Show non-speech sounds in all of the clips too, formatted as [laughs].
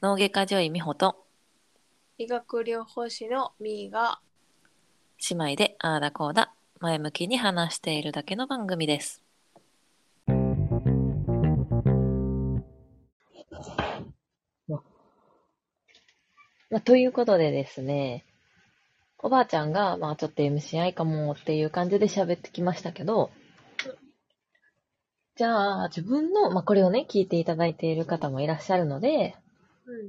脳外科女医美穂と医学療法士のみーが姉妹でああだこうだ前向きに話しているだけの番組です。まあ、ということでですね、おばあちゃんが、まあちょっと MCI かもっていう感じで喋ってきましたけど、じゃあ自分の、まあこれをね、聞いていただいている方もいらっしゃるので、うん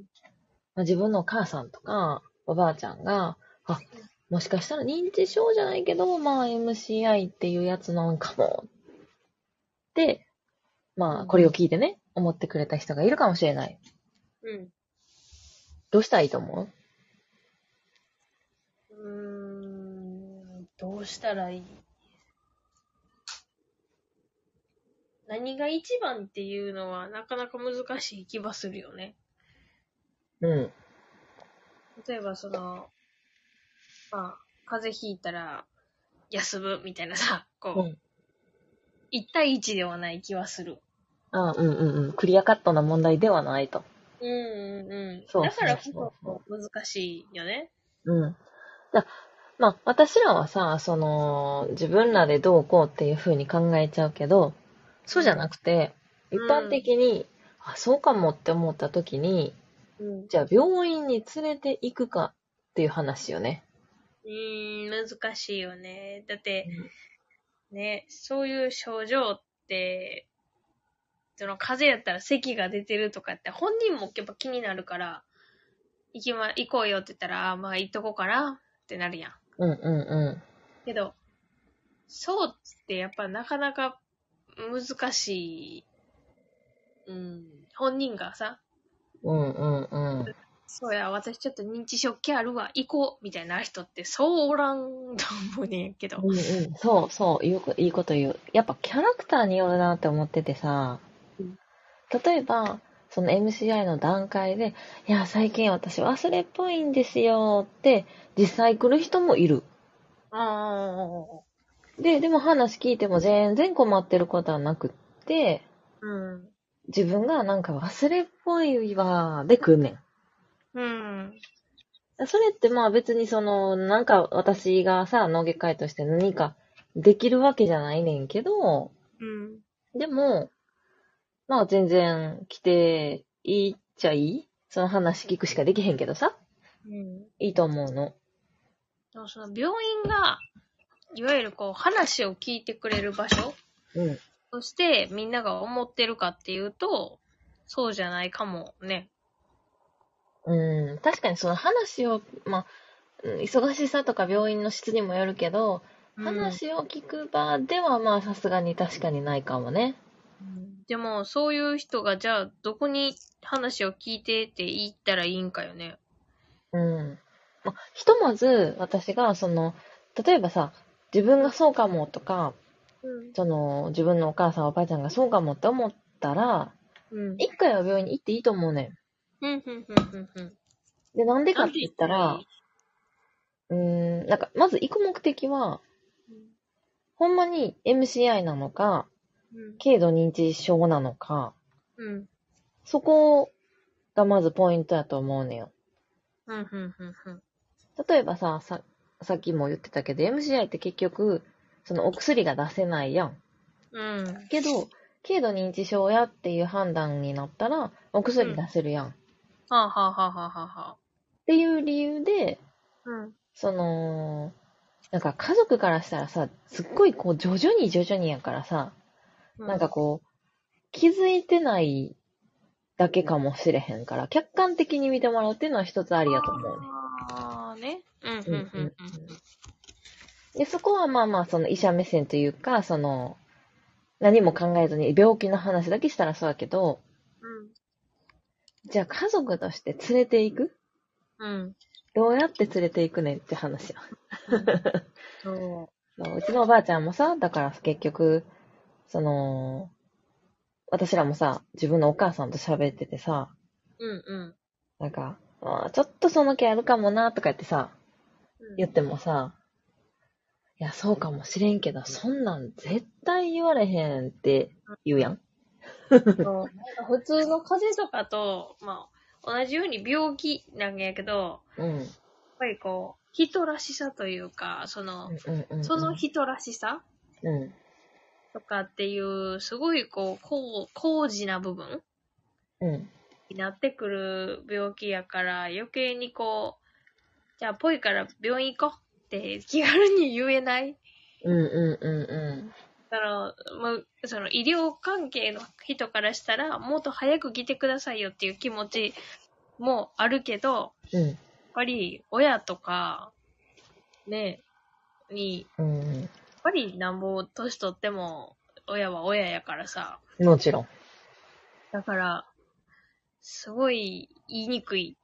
まあ、自分のお母さんとか、おばあちゃんが、あ、もしかしたら認知症じゃないけど、まあ MCI っていうやつなんかも。で、まあこれを聞いてね、思ってくれた人がいるかもしれない。うんどうしたらいいと思う？うーんどうしたらいい？何が一番っていうのはなかなか難しい気はするよね。うん。例えばその、まあ、風邪ひいたら休むみたいなさ、こう、うん。一対一ではない気はする。あうんうんうん。クリアカットな問題ではないと。うんうんうん。そうだからこそうそうそ難しいよね。うん。だまあ、私らはさ、その、自分らでどうこうっていう風に考えちゃうけど、そうじゃなくて、一うん般的に、あ、そうかもって思った時に、うん。じゃあ病院に連れて行くかっていう話よね。うーん、難しいよね。だって、ね、そういう症状って、その風邪やったら咳が出てるとかって本人もやっぱ気になるから、行きま、行こうよって言ったら、あーまあ行っとこうかなってなるやん。うんうんうけど、そうってやっぱなかなか難しい。うん、本人がさ、ん。うんうんうん。そうや、私ちょっと認知症系あるわ、行こうみたいな人ってそうおらんと思うねんけど。うんうん。そうそう。いいこいいこと言う。やっぱキャラクターによるなって思っててさうん、例えば、その MCI の段階で、いや、最近私忘れっぽいんですよって、実際来る人もいる。あで、でも話聞いても全然困ってることはなくって、あ、うん。自分がなんか忘れっぽいわーで来んねん。うん。それってまあ別にその、なんか私がさ、脳外科医として何かできるわけじゃないねんけど、うん。でも、まあ全然来ていいっちゃいい？その話聞くしかできへんけどさ、うん。いいと思うの。でもその病院が、いわゆるこう話を聞いてくれる場所うん。としてみんなが思ってるかっていうと、そうじゃないかもね。うん、確かにその話を、まあ、うん忙しさとか病院の質にもよるけど、話を聞く場ではまあさすがに確かにないかもね。うんでも、そういう人がじゃあどこに話を聞いてって言ったらいいんかよね。うん。まあ、ひとまず私がその、例えばさ、自分がそうかもとか、うん。その、自分のお母さんおばあちゃんがそうかもって思ったら、うん。一回は病院に行っていいと思うねふん。で、なんでかって言ったら、うーん、なんか、まず行く目的は、ほんまに MCI なのか、うん。軽度認知症なのか、うん。そこがまずポイントやと思うねよ。うん。ふんふんふん。例えばさ、さ、さっきも言ってたけど、MCI って結局、そのお薬が出せないやん。うん。けど、軽度認知症やっていう判断になったら、お薬出せるやん。っはあ、はあはあはあはあ、ていう理由で、うん。その、なんか家族からしたらさ、すっごいこう徐々に徐々にやからさ、なんかこう、気づいてないだけかもしれへんから、客観的に見てもらうっていうのは一つありやと思うね。ね。うん、うん、うんうん、うん。で、そこはまあまあ、その医者目線というか、その、何も考えずに病気の話だけしたらそうだけど、じゃあ家族として連れて行く？うん。どうやって連れて行くねんって話や。そそううちのおばあちゃんもさ、だから結局、その、私らもさ、自分のお母さんと喋っててさ、う。うん、うん。なんか、あーちょっとその気あるかもなとか言ってさ、言ってもさ、いや、そうかもしれんけど、そんなん絶対言われへんって言うやん。普通の風邪とかと、まあ、同じように病気なんやけど、うん。やっぱりこう、人らしさというか、その。その人らしさうん。とかっていう、すごいこう、こう、高次な部分うん。になってくる病気やから、余計にこう、じゃあ、ぽいから病院行こうって気軽に言えない？うんうんうんうだから、もう、その医療関係の人からしたら、もっと早く来てくださいよっていう気持ちもあるけど、ん。うん。やっぱり親とか、ね、に、うん。やっぱりなんぼ年取っても、親は親やからさ、もちろん。だから、すごい言いにくい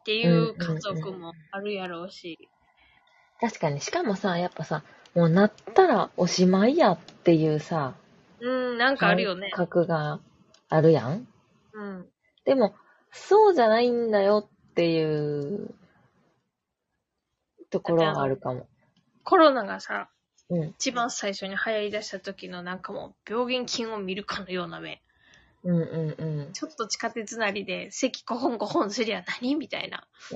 っていう家族もあるやろうし、確かに。しかもさ、やっぱさ、もうなったらおしまいやっていうさ、うん、なんかあるよね。感覚があるやんうん。でも、そうじゃないんだよっていうところはあるかも。コロナがさ、うん。一番最初に流行り出した時のなんかもう病原菌を見るかのような目。うんうんうん。ちょっと地下鉄なりで、咳コホンコホンすりゃ何みたいな。[laughs]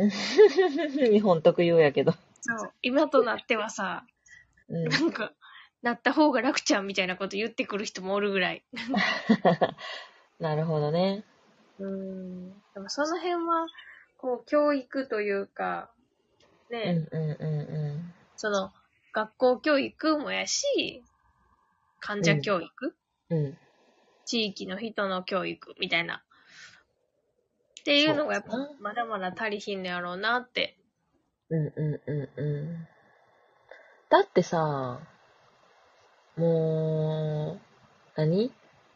日本特有やけど。そう。今となってはさ、うん。なんか、なった方が楽ちゃんみたいなこと言ってくる人もおるぐらい。[laughs] なるほどね。うん。でもその辺は、こう、教育というか、うんね、うんうんうその、学校教育もやし、患者教育、ん。うん。地域の人の教育みたいな。っていうのがやっぱまだまだ足りひんのやろうなって。うんうんうんうん。だってさ、もう、何？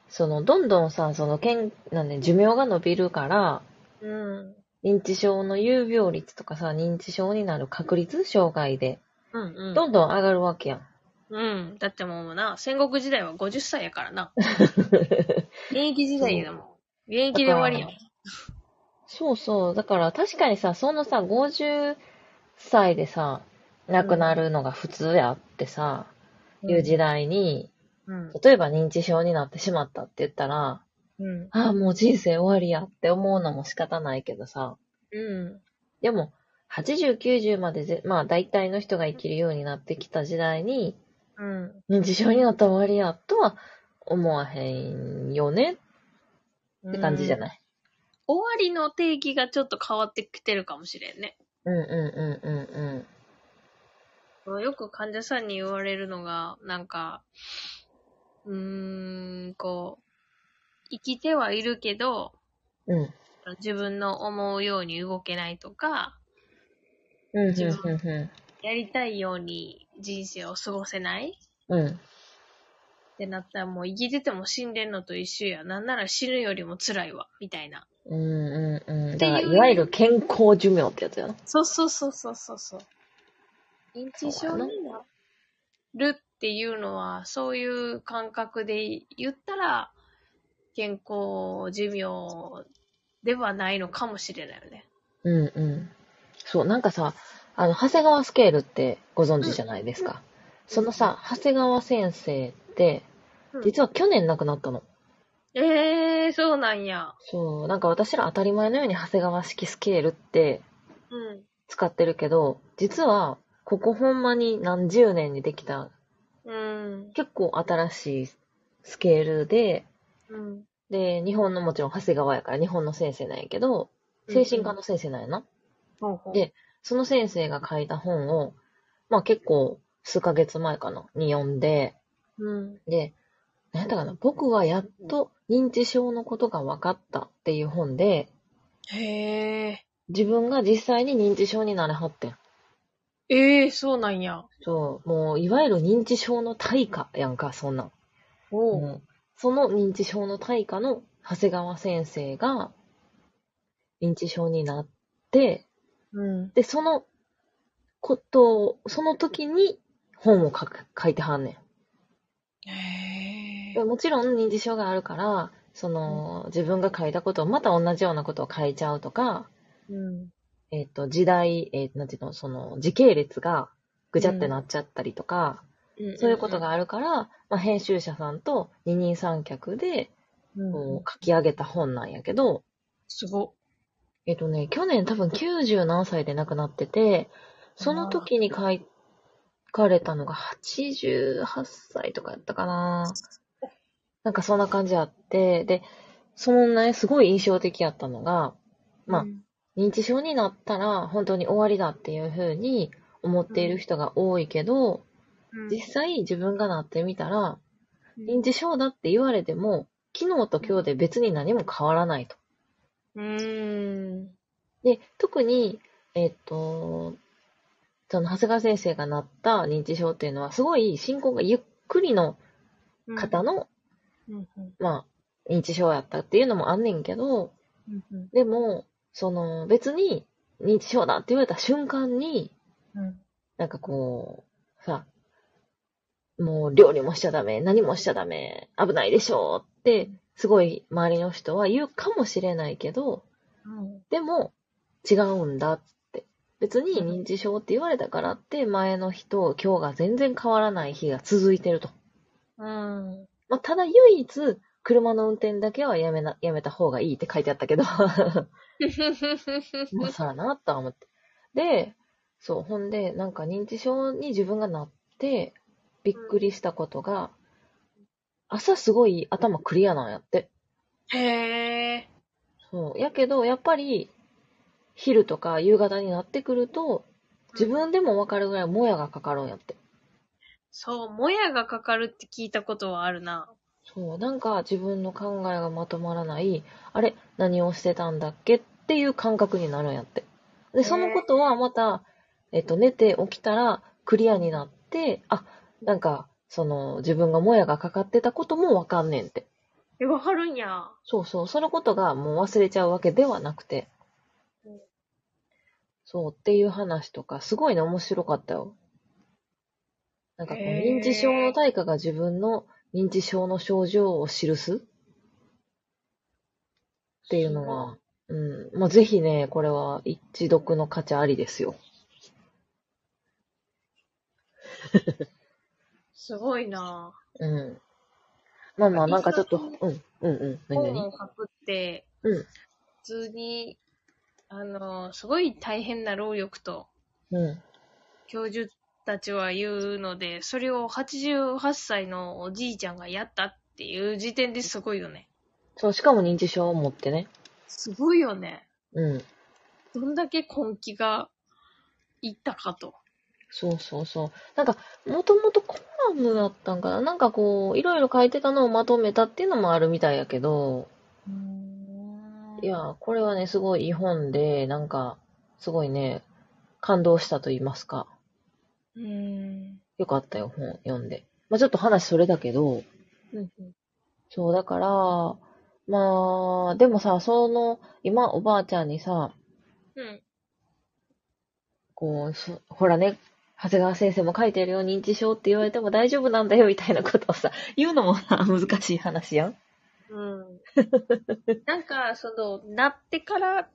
その、どんどんさ、その、けん、なんで、寿命が伸びるから、うん。認知症の有病率とかさ、認知症になる確率、障害で、うんうん。どんどん上がるわけやん。うん。だってもうな、戦国時代は50歳やからな。[laughs] 現役時代だもん。現役で終わりやん。そうそう。だから確かにさ、そのさ、50歳でさ、亡くなるのが普通やってさ、いう時代に、うん。例えば認知症になってしまったって言ったら、うん。ああ、もう人生終わりやって思うのも仕方ないけどさ、うん。でも、80、90までぜ、まあ大体の人が生きるようになってきた時代に、うん。認知症になったら終わりやとは思わへんよねって感じじゃい？ない、終わりの定義がちょっと変わってきてるかもしれんね。うん、うんうんうんよく患者さんに言われるのが、なんか、うーん、こう、生きてはいるけど、うん。うん。自分の思うように動けないとか、うん、自分うん、うやりたいように人生を過ごせない？ん。うん。ってなったらもう生きてても死んでんのと一緒や。なんなら死ぬよりも辛いわ。みたいな。うんうんうん。っていうだから、いわゆる健康寿命ってやつやな。そうそうそうそうそうそう。認知症になるっていうのは、そういう感覚で言ったら、健康寿命ではないのかもしれないよね。うんうん。そう、なんかさ、あの、長谷川スケールってご存知じゃないですか。そのさ、長谷川先生って、実は去年亡くなったの。ええー、そうなんや。そう、なんか私ら当たり前のように長谷川式スケールってうん。使ってるけど、実は、ここほんまに何十年にできた、うん。結構新しいスケールで、うん。で、日本のもちろん長谷川やから日本の先生なんやけど、精神科の先生なんやな。ほうほうでその先生が書いた本を、まあ結構数ヶ月前かな、に読んで、うん。で、なんやったかな、僕はやっと認知症のことが分かったっていう本で、へえ。自分が実際に認知症になれはってん。ええー、そうなんや。そう、もういわゆる認知症の対価やんか、そんなん。おうんその認知症の対価の長谷川先生が認知症になって、うん。で、そのことを、その時に本を書く書いてはんねん。で。もちろん認知症があるから、その、自分が書いたことをまた同じようなことを書いちゃうとか、うん。えっ、と、時代、えーなんていうの、その、時系列がぐちゃってなっちゃったりとか、そういうことがあるから、まあ、編集者さんと二人三脚でうんこう書き上げた本なんやけど、すご。えっとね、去年多分90何歳で亡くなってて、その時に書かれたのが88歳とかやったかな。なんかそんな感じあって、で、そのね、すごい印象的やったのが、まあうん認知症になったら本当に終わりだっていう風に思っている人が多いけど、うん実際自分がなってみたら、認知症だって言われても、昨日と今日で別に何も変わらないと。うーん。で、特に、えっと、その長谷川先生がなった認知症っていうのは、すごい進行がゆっくりの方の、うんうん。まあ、認知症やったっていうのもあんねんけど、うんうん。でも、その別に認知症だって言われた瞬間に、うん。なんかこう、さ、もう料理もしちゃダメ、何もしちゃダメ、危ないでしょって、すごい周りの人は言うかもしれないけど、うんでも違うんだって。別に認知症って言われたからって前の日と今日が全然変わらない日が続いてると。うん。まあ、ただ唯一車の運転だけはやめな、やめた方がいいって書いてあったけど、[laughs] まあさあなとは思って。で、そう、ほんで、なんか認知症に自分がなって、びっくりしたことが、朝すごい頭クリアなんやって。へえ。そう。やけど、やっぱり、昼とか夕方になってくると、自分でもわかるぐらいもやがかかるんやって。そう、もやがかかるって聞いたことはあるな。そう。なんか自分の考えがまとまらない、あれ、何をしてたんだっけ？っていう感覚になるんやって。で、そのことはまた、えっと、寝て起きたらクリアになって、あ、なんか、その、自分がもやがかかってたこともわかんねんって。え、わかるんや。そうそう、そのことがもう忘れちゃうわけではなくてうん。そうっていう話とか、すごいね、面白かったよ。なんかこう、認知症の対価が自分の認知症の症状を記す？っていうのは、うん。もうぜひね、これは一読の価値ありですよ。すごいな。うん。まあまあ、なんかちょっと、うん、うん、うん。何本々を書くって、うん普通に、あの、すごい大変な労力と、うん。教授たちは言うので、それを88歳のおじいちゃんがやったっていう時点ですごいよね。そう、しかも認知症を持ってね。すごいよね。うん。どんだけ根気がいったかと。そうそうそう。なんか、もともとコラムだったんかななんかこう、いろいろ書いてたのをまとめたっていうのもあるみたいやけど、いや、これはね、すごいいい本で、なんか、すごいね、感動したと言いますか。うーん。よかったよ、本読んで。まあちょっと話それだけど、うんそう、だから、まあ、でもさ、その、今、おばあちゃんにさ、うん。こう、そほらね、長谷川先生も書いてるよ、認知症って言われても大丈夫なんだよ、みたいなことをさ、[laughs] 言うのもさ、難しい話やん。うん。なんか、その、なってから、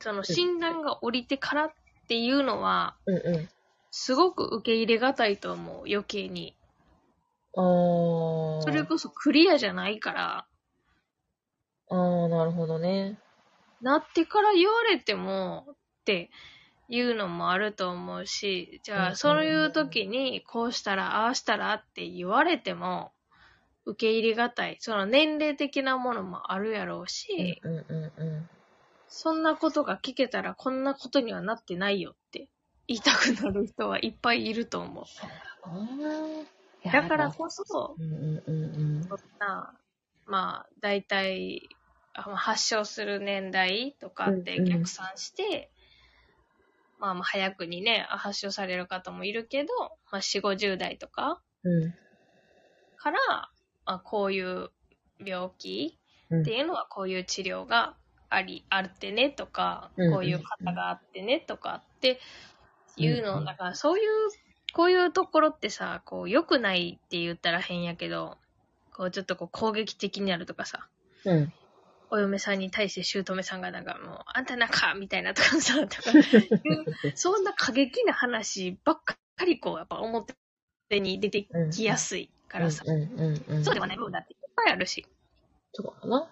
その、診断が降りてからっていうのは、うんうん。すごく受け入れがたいと思う、余計に。あー。それこそクリアじゃないから、あー、なるほどね。なってから言われてもっていうのもあると思うし、じうんゃあそういう時にこうしたら、ああしたらって言われても受け入れがたい。その年齢的なものもあるやろうし、うんうんうん。そんなことが聞けたらこんなことにはなってないよって言いたくなる人はいっぱいいると思う。だからこそ、うんうんうんそんな、まあ、大体、発症する年代とかって逆算して、まあまあ早くにね、発症される方もいるけど、まあ4、50代とかから、まあこういう病気うん。っていうのはこういう治療があり、あってねとか、こういう方があってねとかっていうの、だからそういう、こういうところってさ、こう良くないって言ったら変やけど、こうちょっとこう攻撃的になるとかさ、うん。お嫁さんに対して姑さんがなんかもう、あんたなんかみたいなとかさ、とかそんな過激な話ばっかりこう、やっぱ表に出てきやすいからさ、うんうんうんうん。そうではない部分だっていっぱいあるし。そうだな。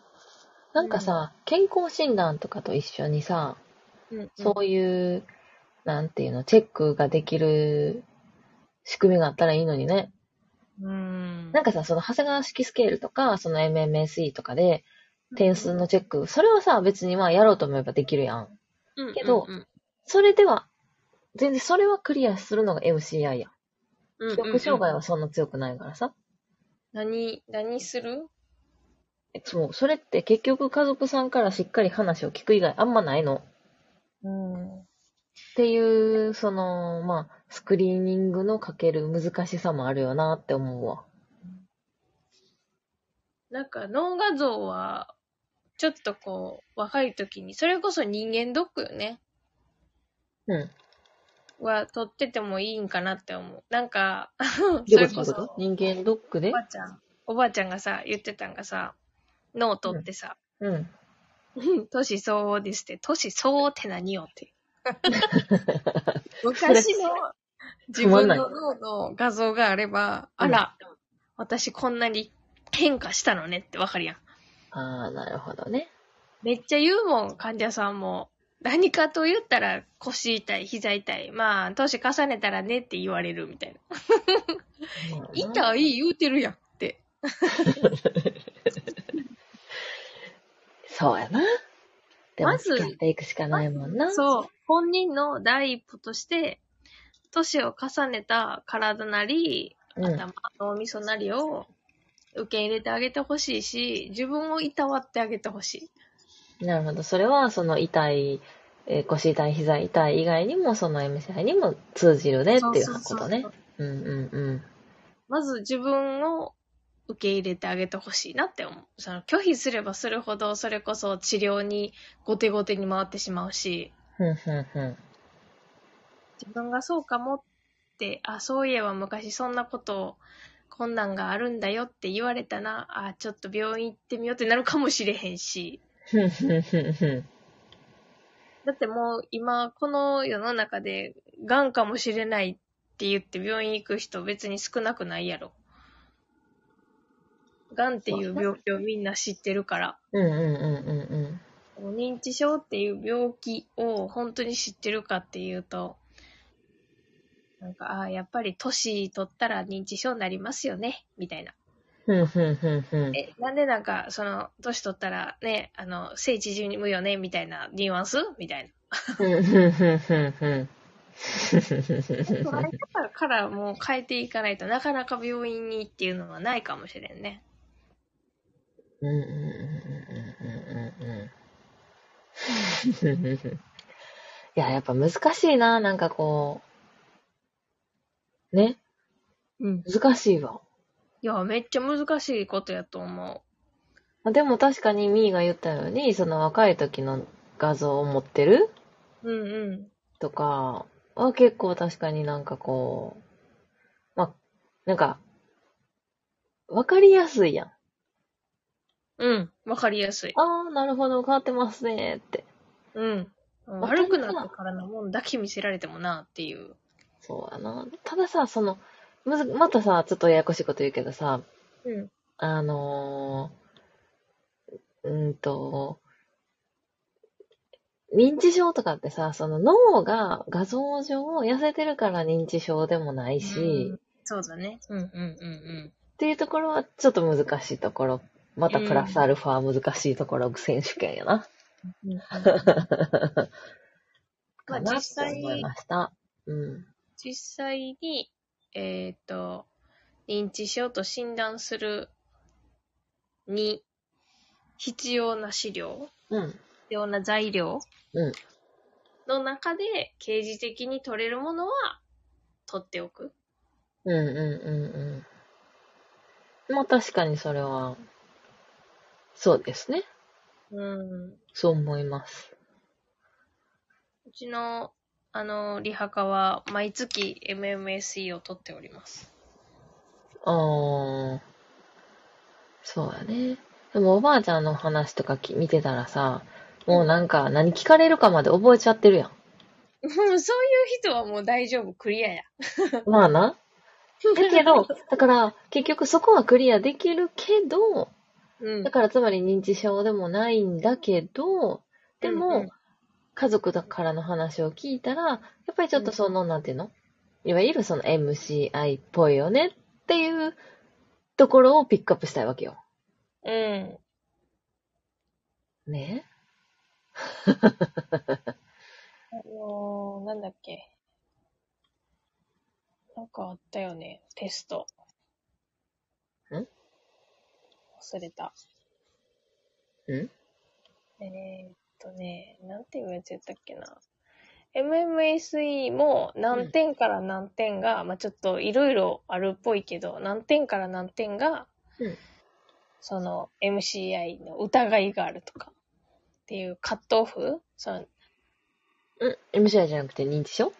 なんかさ、健康診断とかと一緒にさ、うん。そういう、なんていうの、チェックができる仕組みがあったらいいのにね。うん。なんかさ、その長谷川式スケールとか、その MMSE とかで、点数のチェック、それはさ、別にまあやろうと思えばできるやん。うん、けどうんそれでは、全然それはクリアするのが MCI やん。うん、記憶障害はそんな強くないからさ。何、何する？えそう、それって結局家族さんからしっかり話を聞く以外あんまないの。うん。っていう、その、まあ、スクリーニングのかける難しさもあるよなって思うわ。なんか脳画像は、ちょっとこう、若い時に、それこそ人間ドックよね。うん。は撮っててもいいんかなって思う。なんか、それこそ、人間ドックでおばあちゃん、おばあちゃんがさ、言ってたんがさ、脳取ってさ、うん。うん、年相応ですって、年相応って何よって。昔の [laughs] 自分の脳の画像があれば、あら、私こんなに変化したのねってわかるやん。ああ、なるほどね。めっちゃ言うもん、患者さんも。何かと言ったら腰痛い、膝痛い。まあ、年重ねたらねって言われるみたいな。痛い言うてるやんって。そうやな。でもまず付っていくしかないもんな。そう。本人の第一歩として、年を重ねた体なり、うん。頭、脳みそなりを受け入れてあげてほしいし、自分をいたわってあげてほしい。なるほど。それは、その痛い、えー腰痛い、膝痛い以外にも、その MCI にも通じるねっていうことね。うんうんうん。まず自分を受け入れてあげてほしいなって思う。その拒否すればするほど、それこそ治療に後手後手に回ってしまうし、ふんふんふん。自分がそうかもって、あ、そういえば昔そんなことを、こんなんがあるんだよって言われたな、あ、ちょっと病院行ってみようってなるかもしれへんし。だってもう今この世の中で癌かもしれないって言って病院行く人別に少なくないやろ。癌っていう病気をみんな知ってるから。うんうんうんうん認知症っていう病気を本当に知ってるかっていうと、なんか、ああ、やっぱり年取ったら認知症になりますよね、みたいな。え、なんでなんか、その、年取ったらね、あの、聖地順むよね、みたいなニュアンス？みたいな。ふんふんふんふんふん。捉え方からもう変えていかないとなかなか病院にっていうのはないかもしれんね。うんうんうんうんうんうんうん。いや、やっぱ難しいな、なんかこう。ねうん。難しいわ。いや、めっちゃ難しいことやと思まあでも確かにミーが言ったように、その若い時の画像を持ってるう。うんうん。とかは結構確かになんかこう、まあ、なんか、わかりやすいやん。うん。わかりやすい。ああ、なるほど、変わってますねって。うん。悪くなってからのもんだけ見せられてもなっていう。そうやな。たださ、その、むず、またさ、ちょっとややこしいこと言うけどさ、うん。あのー、うーんと、認知症とかってさ、その脳が画像上痩せてるから認知症でもないし、うんそうだね。うんうんうんっていうところはちょっと難しいところ。またプラスアルファ難しいところ、選手権やな。うん。[laughs] まあかな実際と思いました。うん。実際に、えっ、と、認知症と診断するに必要な資料、うん。必要な材料うんの中で刑事的に取れるものは取っておく。うんうんうんうん。まあ確かにそれは、そうですね。うん。そう思います。うちの、あの、リハカは毎月 MMSE を取っております。あー。そうやね。でもおばあちゃんの話とかき見てたらさ、もうなんか何聞かれるかまで覚えちゃってるやん。う [laughs] んそういう人はもう大丈夫、クリアや。[laughs] まあな。だけど、だから結局そこはクリアできるけど、うん。だからつまり認知症でもないんだけど、でも、うんうん家族だからの話を聞いたら、やっぱりちょっとその、なんていうの？いわゆるその MCI っぽいよねっていうところをピックアップしたいわけよ。うん。ね？[laughs] あのー、なんだっけ？なんかあったよね、テスト。ん？忘れた。ん？えー、っとね、なんていうやつやったっけな。MMSE も何点から何点が、まあちょっといろいろあるっぽいけど、何点から何点が、うんその MCI の疑いがあるとかっていうカットオフ？そのうん。MCI じゃなくて認知症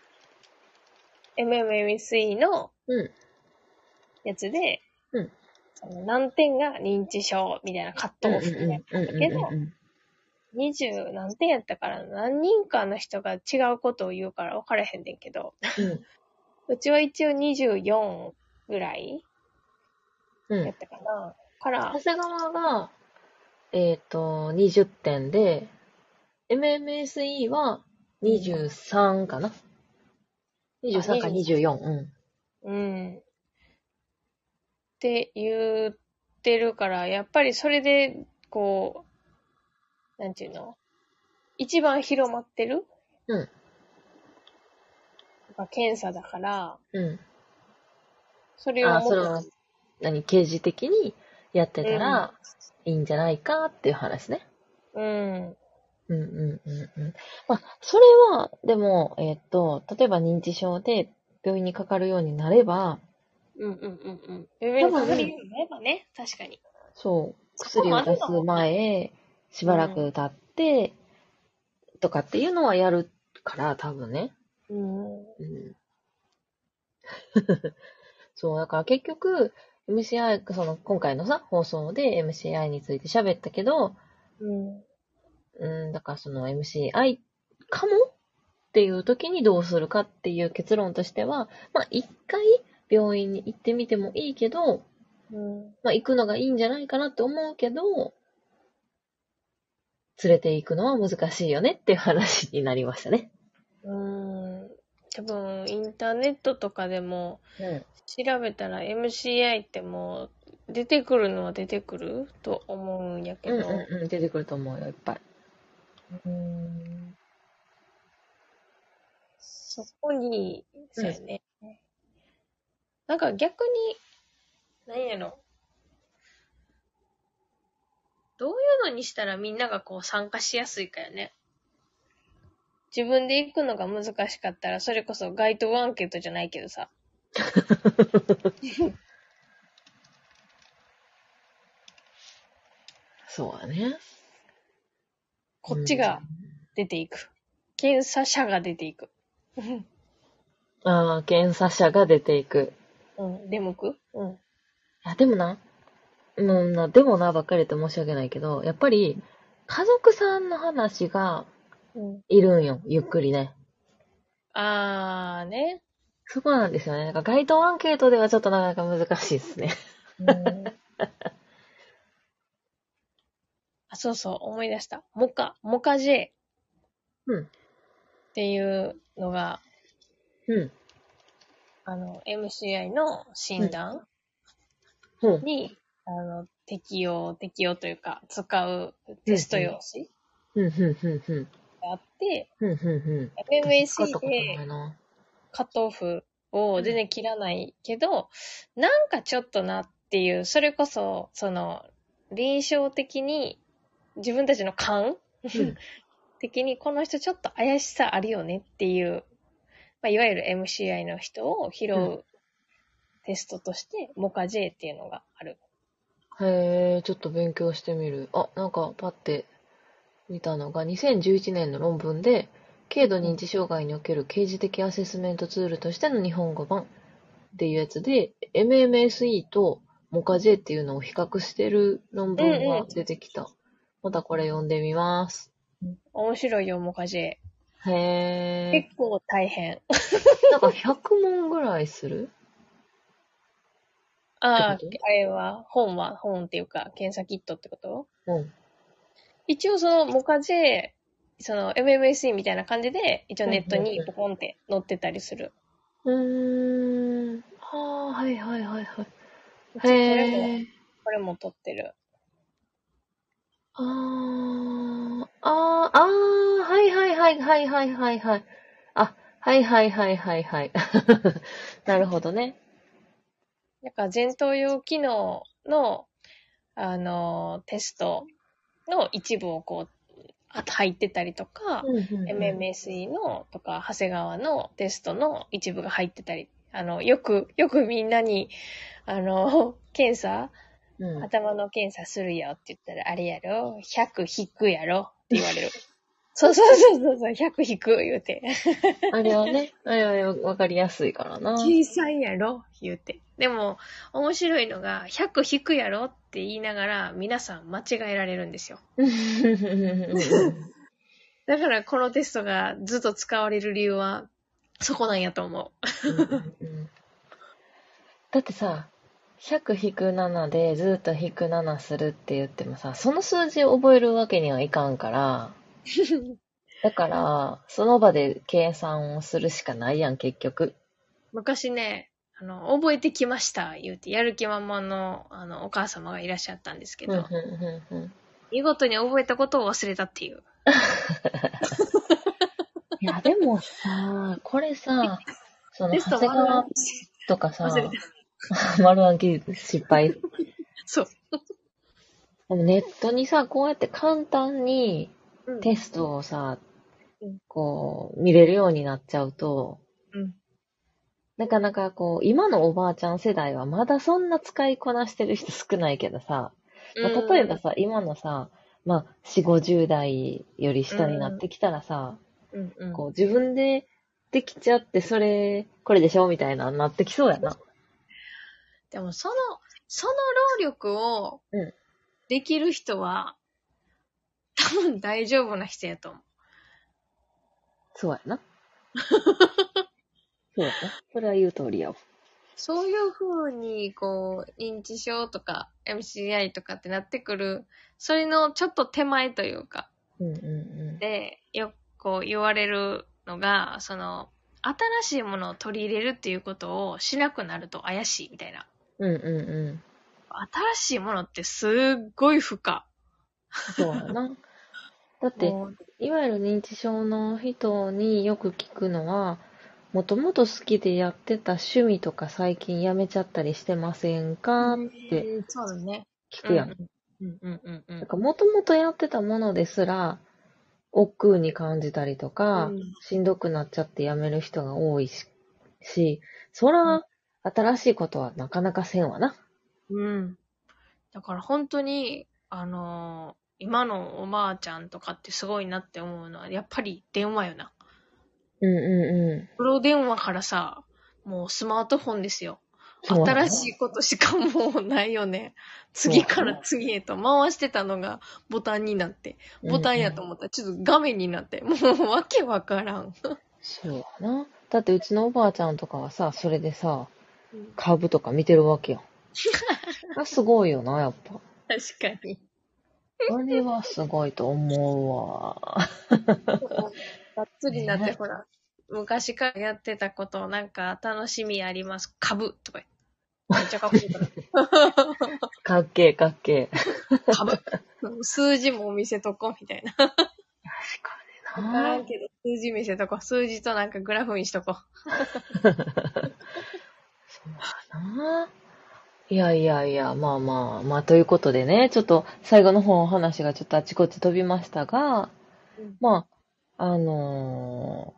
？MMSE のうん。やつで、うんその何点が認知症みたいなカットオフになったんだけど、うん20何点やったから何人かの人が違うことを言うから分からへんねんけど、うんうちは一応24ぐらいうん。やったかな。から長、谷川が、えっ、と、20点で、MMSE は23かな ?23 かあ24。うん。うん。って言ってるから、やっぱりそれで、こう、なんていうの？一番広まってる？うんやっぱ検査だから、うん。それをあ、もっとそれは、何、刑事的にやってたら、いいんじゃないかっていう話ね。うん。うんうんうんうん。まあ、それは、でも、えっ、と、例えば認知症で病院にかかるようになれば、うんうんうんうん。病院にかかるようになればね、確かに。そう、そこ薬を出す前、しばらく経って、とかっていうのはやるから、多分ね。うん。うん。[laughs] そう、だから結局、MCI、その、今回のさ、放送で MCI について喋ったけど、うん。うん、だからその MCI かもっていう時にどうするかっていう結論としては、まあ一回病院に行ってみてもいいけど、うん。まあ行くのがいいんじゃないかなって思うけど、連れて行くのは難しいよねっていう話になりましたね。うん。多分、インターネットとかでもうん。調べたら MCI ってもう出てくるのは出てくると思うんやけど。うんうんうん、出てくると思うよ、いっぱい。うんそこに、そうやね。なんか逆に、何やろ。どういうのにしたらみんながこう参加しやすいかよね。自分で行くのが難しかったら、それこそ街頭アンケートじゃないけどさ。[laughs] そうだね。こっちが出ていく。検査者が出ていく。うん。ああ、検査者が出ていく。うん、出向く？うん。いや、でもな、もうな、でもなばっかり言って申し訳ないけど、やっぱり、家族さんの話がうん。いるんよ、ゆっくりね。あーね。そこなんですよね。なんか街頭アンケートではちょっとなかなか難しいですね。うんあ、そうそう、思い出した。モカ、モカ J うん。っていうのが、うん。あの、MCI の診断ほう。に、あの、適用、適用というか、使うテスト用紙。があって、M. A. C. ったことなで。カットオフを全然切らないけど、なんかちょっとなっていう、それこそ、その、臨床的に自分たちの勘、的にこの人ちょっと怪しさあるよねっていう、まあ、いわゆる MCI の人を拾ううテストとして、モカ J っていうのがある。へえ、ちょっと勉強してみる。あ、なんかパッて見たのが、2011年の論文で、軽度認知障害における刑事的アセスメントツールとしての日本語版っていうやつで、MMSE とモカ J っていうのを比較してる論文が出てきた。またこれ読んでみます。面白いよ、モカ J。へえ。結構大変。[laughs] なんか100問ぐらいする？あああれは、本は、本っていうか、検査キットってこと？うん。一応その、モカジェ、その、MMSE みたいな感じで、一応ネットにポコンって載ってたりする。うーん。はあ、はいはいはいはい。これへえも、。これも撮ってる。あー、あー、あー、はいはいはいはいはいはいはい。あ、はいはいはいはいはい。[laughs] なるほどね。なんか前頭葉機能の、あの、テストの一部をこう、あと入ってたりとか、MMSE のとか、長谷川のテストの一部が入ってたり、あの、よく、よくみんなに、あの、検査、うん。頭の検査するよって言ったら、あれやろ ?100 引くやろ？って言われる。そうそうそうそうそう、100引く言うて。[laughs] あれはね、あれはわかりやすいからな。小さいやろ言うて。でも、面白いのが、100引くやろって言いながら、皆さん間違えられるんですよ。[laughs] だから、このテストがずっと使われる理由は、そこなんやと思だってさ、100-7でずっと引く7するって言ってもさ、その数字を覚えるわけにはいかんから、う。[laughs] だから、その場で計算をするしかないやん、結局。昔ね、あの、覚えてきました、言うて、やる気満々の、あの、お母様がいらっしゃったんですけど、見事に覚えたことを忘れたっていう。[laughs] いや、でもさ、これさ、その、長谷川とかさ丸暗記失敗。[laughs] そう。ネットにさ、こうやって簡単にうん。テストをさうん、こう、見れるようになっちゃうと、うん。なかなかこう、今のおばあちゃん世代はまだそんな使いこなしてる人少ないけどさ、まあ例えばさ、今のさ、まあ、4、50代より下になってきたらさ、うんうん、こう、自分でできちゃって、それ、これでしょみたいな、なってきそうやな。でもその、その労力をうん、できる人は、多分大丈夫な人やと思う。そうやな。[laughs] そうやな。それは言う通りやわ。そういう風に、こう、認知症とか MCI とかってなってくる、それのちょっと手前というか、うんうんうん。で、よくこう言われるのが、その、新しいものを取り入れるっていうことをしなくなると怪しいみたいな。うんうんうん。新しいものってすっごい負荷。そうやな。[laughs] だって、いわゆる認知症の人によく聞くのは、もともと好きでやってた趣味とか最近やめちゃったりしてませんかって。聞くやん。うんうんうんうんなんかもともとやってたものですら、億劫に感じたりとか、うんしんどくなっちゃってやめる人が多いし、しそら、新しいことはなかなかせんわな。うん。だから本当に、あのー今のおばあちゃんとかってすごいなって思うのは、やっぱり電話よな。うんうんうん。黒電話からさ、もうスマートフォンですよ。新しいことしかもうないよね。次から次へと回してたのがボタンになって、ボタンやと思ったらちょっと画面になって、もうわけわからん。そうやな。だってうちのおばあちゃんとかはさ、それでさ、株とか見てるわけやん。[laughs] あすごいよな、やっぱ。確かに。あれはすごいと思うわ。がっつりなって、ねほら、昔からやってたこと、なんか楽しみあります。株とか言って。めっちゃかっこいいから。かっけえかっけえ。株。数字も見せとこうみたいな。確かにわからなんけど、数字見せとこう。数字となんかグラフにしとこ [laughs] ないやいやいや、まあまあ、まあということでね、ちょっと最後の方話がちょっとあちこち飛びましたが、うんまあ、あの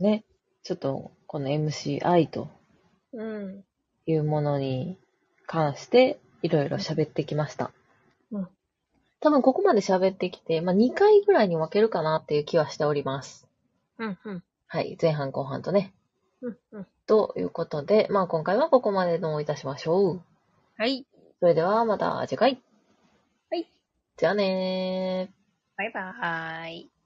ーね、ちょっとこの MCI とう。うん。いうものに関していろいろ喋ってきました。うん多分ここまで喋ってきて、まあ2回ぐらいに分けるかなっていう気はしております。うん、うん。はい、前半後半とね。うん、うん。ということで、まあ今回はここまでのいたしましょう。はい。それではまた次回。はい。じゃあねー。バイバーイ。